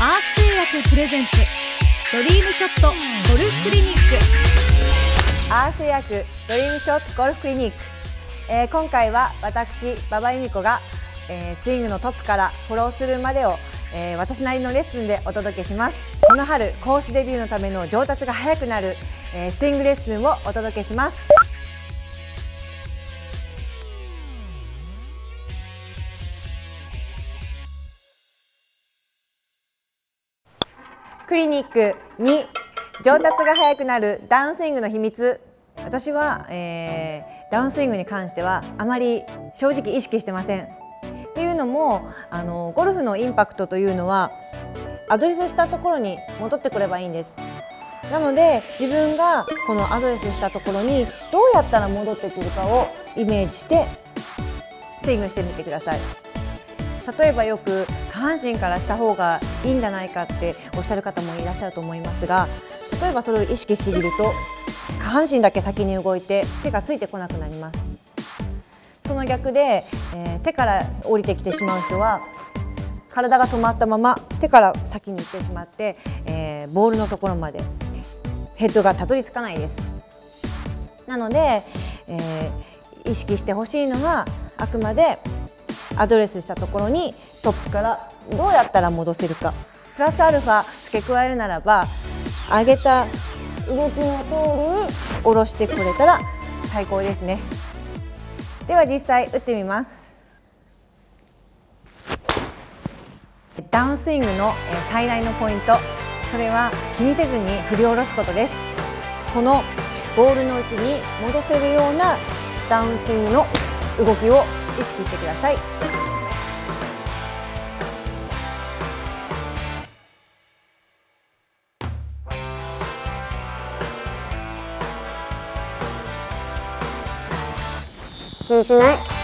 クプレゼンツドリームショットゴルフクリニック。アース製薬ドリームショットゴルフクリニック、えー今回は私馬場由美子が、えースイングのトップからフォローするまでを、えー私なりのレッスンでお届けします。この春コースデビューのための上達が早くなる、えースイングレッスンをお届けします。クリニック2上達が早くなるダウンスイングの秘密。私は、えーダウンスイングに関してはあまり正直意識してません。っていうのもあのゴルフのインパクトというのはアドレスしたところに戻ってくればいいんです。なので自分がこのアドレスしたところにどうやったら戻ってくるかをイメージしてスイングしてみてください。例えばよく半身からした方がいいんじゃないかっておっしゃる方もいらっしゃると思いますが例えばそれを意識しすぎると下半身だけ先に動いて手がついてこなくなります。その逆で、えー手から降りてきてしまう人は体が止まったまま手から先に行ってしまって、えーボールのところまでヘッドがたどり着かないです。なので、えー意識してほしいのはあくまでアドレスしたところにトップからどうやったら戻せるか。プラスアルファ付け加えるならば上げた動きの通りに下ろしてくれたら最高ですね。では実際打ってみます。ダウンスイングの最大のポイント。それは気にせずに振り下ろすことです。このボールの内に戻せるようなダウンスイングの動きを意識してください。気にしない。